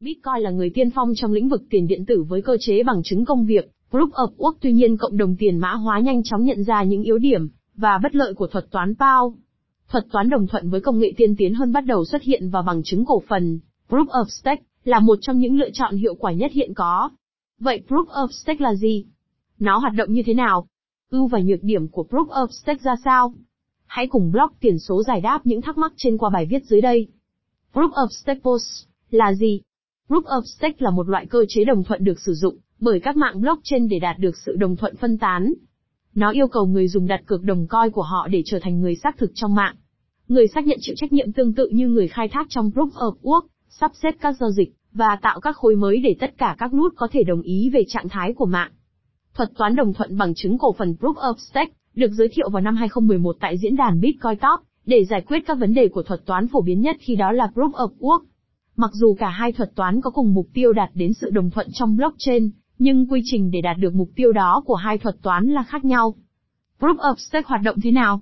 Bitcoin là người tiên phong trong lĩnh vực tiền điện tử với cơ chế bằng chứng công việc, Proof of Work tuy nhiên cộng đồng tiền mã hóa nhanh chóng nhận ra những yếu điểm và bất lợi của thuật toán PAO. Thuật toán đồng thuận với công nghệ tiên tiến hơn bắt đầu xuất hiện và bằng chứng cổ phần, Proof of Stake, là một trong những lựa chọn hiệu quả nhất hiện có. Vậy Proof of Stake là gì? Nó hoạt động như thế nào? Ưu và nhược điểm của Proof of Stake ra sao? Hãy cùng blog tiền số giải đáp những thắc mắc trên qua bài viết dưới đây. Proof of Stake Post là gì? Proof of Stake là một loại cơ chế đồng thuận được sử dụng bởi các mạng blockchain để đạt được sự đồng thuận phân tán. Nó yêu cầu người dùng đặt cược đồng coin của họ để trở thành người xác thực trong mạng. Người xác nhận chịu trách nhiệm tương tự như người khai thác trong Proof of Work, sắp xếp các giao dịch, và tạo các khối mới để tất cả các nút có thể đồng ý về trạng thái của mạng. Thuật toán đồng thuận bằng chứng cổ phần Proof of Stake được giới thiệu vào năm 2011 tại diễn đàn Bitcoin Talk để giải quyết các vấn đề của thuật toán phổ biến nhất khi đó là Proof of Work. Mặc dù cả hai thuật toán có cùng mục tiêu đạt đến sự đồng thuận trong blockchain, nhưng quy trình để đạt được mục tiêu đó của hai thuật toán là khác nhau. Proof of Stake hoạt động thế nào?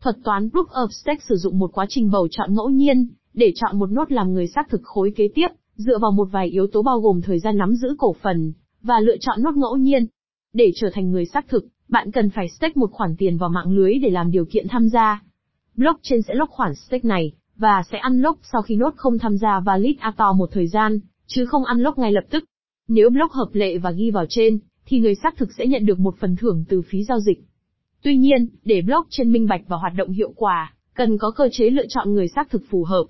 Thuật toán Proof of Stake sử dụng một quá trình bầu chọn ngẫu nhiên, để chọn một nốt làm người xác thực khối kế tiếp, dựa vào một vài yếu tố bao gồm thời gian nắm giữ cổ phần, và lựa chọn nốt ngẫu nhiên. Để trở thành người xác thực, bạn cần phải stake một khoản tiền vào mạng lưới để làm điều kiện tham gia. Blockchain sẽ lock khoản stake này, và sẽ unlock sau khi nốt không tham gia validator một thời gian, chứ không unlock ngay lập tức. Nếu block hợp lệ và ghi vào trên, thì người xác thực sẽ nhận được một phần thưởng từ phí giao dịch. Tuy nhiên, để blockchain minh bạch và hoạt động hiệu quả, cần có cơ chế lựa chọn người xác thực phù hợp.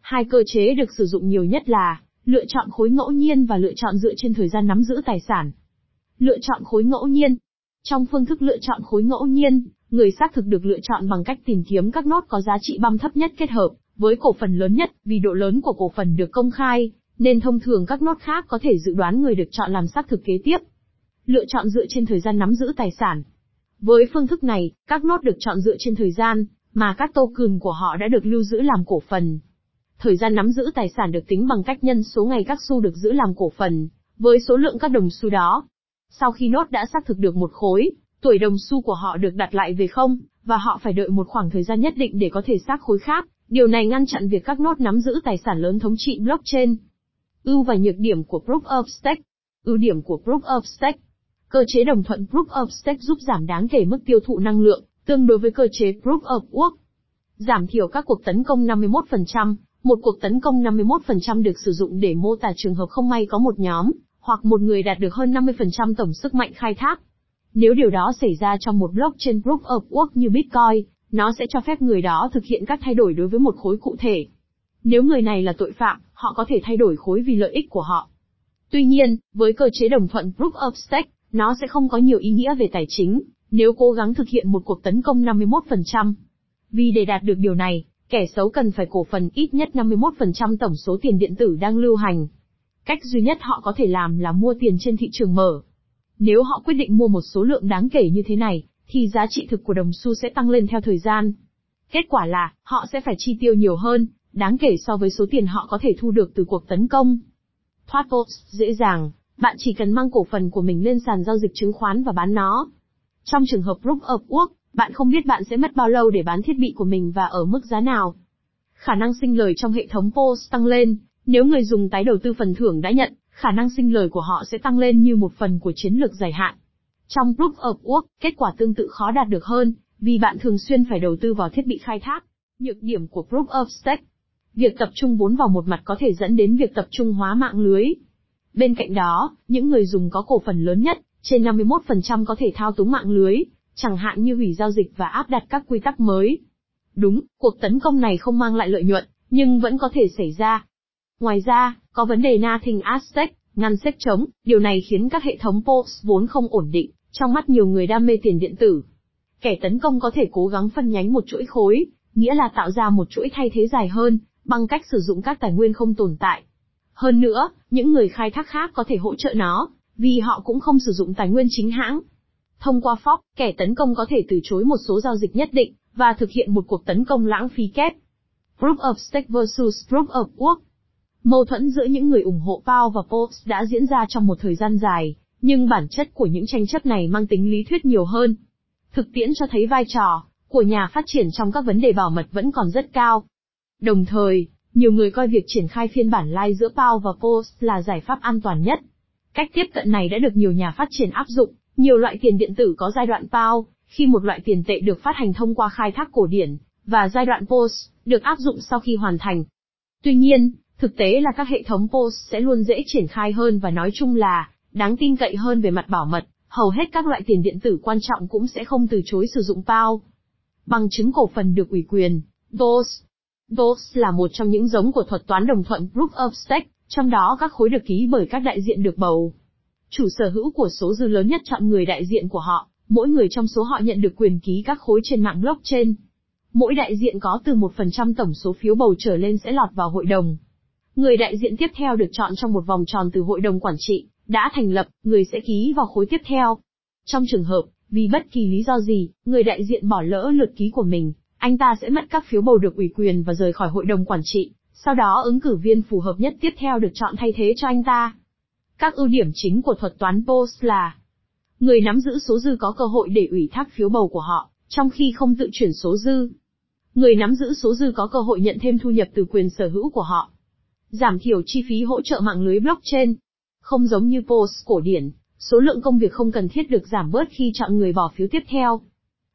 Hai cơ chế được sử dụng nhiều nhất là lựa chọn khối ngẫu nhiên và lựa chọn dựa trên thời gian nắm giữ tài sản. Lựa chọn khối ngẫu nhiên. Trong phương thức lựa chọn khối ngẫu nhiên, người xác thực được lựa chọn bằng cách tìm kiếm các nốt có giá trị băm thấp nhất kết hợp với cổ phần lớn nhất, vì độ lớn của cổ phần được công khai, nên thông thường các nốt khác có thể dự đoán người được chọn làm xác thực kế tiếp. Lựa chọn dựa trên thời gian nắm giữ tài sản. Với phương thức này, các nốt được chọn dựa trên thời gian mà các token của họ đã được lưu giữ làm cổ phần. Thời gian nắm giữ tài sản được tính bằng cách nhân số ngày các xu được giữ làm cổ phần, với số lượng các đồng xu đó. Sau khi nốt đã xác thực được một khối, tuổi đồng xu của họ được đặt lại về không, và họ phải đợi một khoảng thời gian nhất định để có thể xác khối khác. Điều này ngăn chặn việc các nốt nắm giữ tài sản lớn thống trị blockchain. Ưu và nhược điểm của Proof of Stake Ưu điểm của Proof of Stake Cơ chế đồng thuận Proof of Stake giúp giảm đáng kể mức tiêu thụ năng lượng, tương đối với cơ chế Proof of Work. Giảm thiểu các cuộc tấn công 51%, một cuộc tấn công 51% được sử dụng để mô tả trường hợp không may có một nhóm, hoặc một người đạt được hơn 50% tổng sức mạnh khai thác. Nếu điều đó xảy ra trong một blockchain proof of work như Bitcoin, nó sẽ cho phép người đó thực hiện các thay đổi đối với một khối cụ thể. Nếu người này là tội phạm, họ có thể thay đổi khối vì lợi ích của họ. Tuy nhiên, với cơ chế đồng thuận proof of stake, nó sẽ không có nhiều ý nghĩa về tài chính, nếu cố gắng thực hiện một cuộc tấn công 51%. Vì để đạt được điều này, Kẻ xấu cần phải cổ phần ít nhất 51% tổng số tiền điện tử đang lưu hành. Cách duy nhất họ có thể làm là mua tiền trên thị trường mở. Nếu họ quyết định mua một số lượng đáng kể như thế này, thì giá trị thực của đồng xu sẽ tăng lên theo thời gian. Kết quả là, họ sẽ phải chi tiêu nhiều hơn, đáng kể so với số tiền họ có thể thu được từ cuộc tấn công. Thoát post dễ dàng, bạn chỉ cần mang cổ phần của mình lên sàn giao dịch chứng khoán và bán nó. Trong trường hợp Group of Work, bạn không biết bạn sẽ mất bao lâu để bán thiết bị của mình và ở mức giá nào. Khả năng sinh lời trong hệ thống Post tăng lên, nếu người dùng tái đầu tư phần thưởng đã nhận, khả năng sinh lời của họ sẽ tăng lên như một phần của chiến lược dài hạn. Trong Proof of Work, kết quả tương tự khó đạt được hơn, vì bạn thường xuyên phải đầu tư vào thiết bị khai thác. Nhược điểm của Proof of Stake Việc tập trung vốn vào một mặt có thể dẫn đến việc tập trung hóa mạng lưới. Bên cạnh đó, những người dùng có cổ phần lớn nhất, trên 51% có thể thao túng mạng lưới, chẳng hạn như hủy giao dịch và áp đặt các quy tắc mới. Đúng, cuộc tấn công này không mang lại lợi nhuận, nhưng vẫn có thể xảy ra. Ngoài ra, có vấn đề nothing Aztec, ngăn xếp chống, điều này khiến các hệ thống POS vốn không ổn định, trong mắt nhiều người đam mê tiền điện tử. Kẻ tấn công có thể cố gắng phân nhánh một chuỗi khối, nghĩa là tạo ra một chuỗi thay thế dài hơn, bằng cách sử dụng các tài nguyên không tồn tại. Hơn nữa, những người khai thác khác có thể hỗ trợ nó, vì họ cũng không sử dụng tài nguyên chính hãng. Thông qua fork, kẻ tấn công có thể từ chối một số giao dịch nhất định, và thực hiện một cuộc tấn công lãng phí kép. (Group of Stake versus Group of Work Mâu thuẫn giữa những người ủng hộ PAO và POS đã diễn ra trong một thời gian dài, nhưng bản chất của những tranh chấp này mang tính lý thuyết nhiều hơn. Thực tiễn cho thấy vai trò của nhà phát triển trong các vấn đề bảo mật vẫn còn rất cao. Đồng thời, Nhiều người coi việc triển khai phiên bản Lai giữa PAO và POS là giải pháp an toàn nhất. Cách tiếp cận này đã được nhiều nhà phát triển áp dụng, nhiều loại tiền điện tử có giai đoạn PAO, khi một loại tiền tệ được phát hành thông qua khai thác cổ điển, và giai đoạn POS, được áp dụng sau khi hoàn thành. Tuy nhiên, thực tế là các hệ thống POS sẽ luôn dễ triển khai hơn và nói chung là, đáng tin cậy hơn về mặt bảo mật, hầu hết các loại tiền điện tử quan trọng cũng sẽ không từ chối sử dụng PAO. Bằng chứng cổ phần được ủy quyền, DOS. DOS là một trong những giống của thuật toán đồng thuận Proof of Stake, trong đó các khối được ký bởi các đại diện được bầu. Chủ sở hữu của số dư lớn nhất chọn người đại diện của họ, mỗi người trong số họ nhận được quyền ký các khối trên mạng blockchain. Mỗi đại diện có từ 1% tổng số phiếu bầu trở lên sẽ lọt vào hội đồng. Người đại diện tiếp theo được chọn trong một vòng tròn từ hội đồng quản trị, đã thành lập, người sẽ ký vào khối tiếp theo. Trong trường hợp, vì bất kỳ lý do gì, người đại diện bỏ lỡ lượt ký của mình, anh ta sẽ mất các phiếu bầu được ủy quyền và rời khỏi hội đồng quản trị, sau đó ứng cử viên phù hợp nhất tiếp theo được chọn thay thế cho anh ta. Các ưu điểm chính của thuật toán POS là Người nắm giữ số dư có cơ hội để ủy thác phiếu bầu của họ, trong khi không tự chuyển số dư. Người nắm giữ số dư có cơ hội nhận thêm thu nhập từ quyền sở hữu của họ. Giảm thiểu chi phí hỗ trợ mạng lưới blockchain. Không giống như POS cổ điển, số lượng công việc không cần thiết được giảm bớt khi chọn người bỏ phiếu tiếp theo.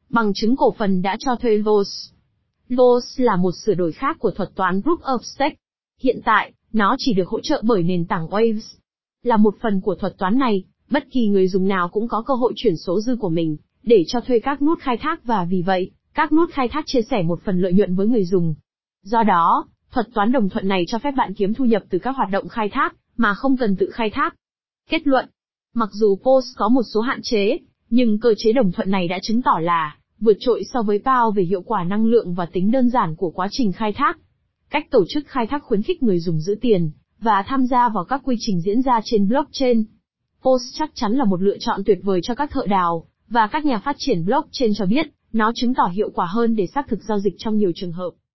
Bằng chứng cổ phần đã cho thuê LOS. LOS là một sửa đổi khác của thuật toán Proof of Stake. Hiện tại, nó chỉ được hỗ trợ bởi nền tảng Waves. Là một phần của thuật toán này, bất kỳ người dùng nào cũng có cơ hội chuyển số dư của mình, để cho thuê các nút khai thác và vì vậy, các nút khai thác chia sẻ một phần lợi nhuận với người dùng. Do đó, thuật toán đồng thuận này cho phép bạn kiếm thu nhập từ các hoạt động khai thác, mà không cần tự khai thác. Kết luận Mặc dù POS có một số hạn chế, nhưng cơ chế đồng thuận này đã chứng tỏ là vượt trội so với PAO về hiệu quả năng lượng và tính đơn giản của quá trình khai thác. Cách tổ chức khai thác khuyến khích người dùng giữ tiền và tham gia vào các quy trình diễn ra trên blockchain. POS chắc chắn là một lựa chọn tuyệt vời cho các thợ đào và các nhà phát triển blockchain cho biết, nó chứng tỏ hiệu quả hơn để xác thực giao dịch trong nhiều trường hợp.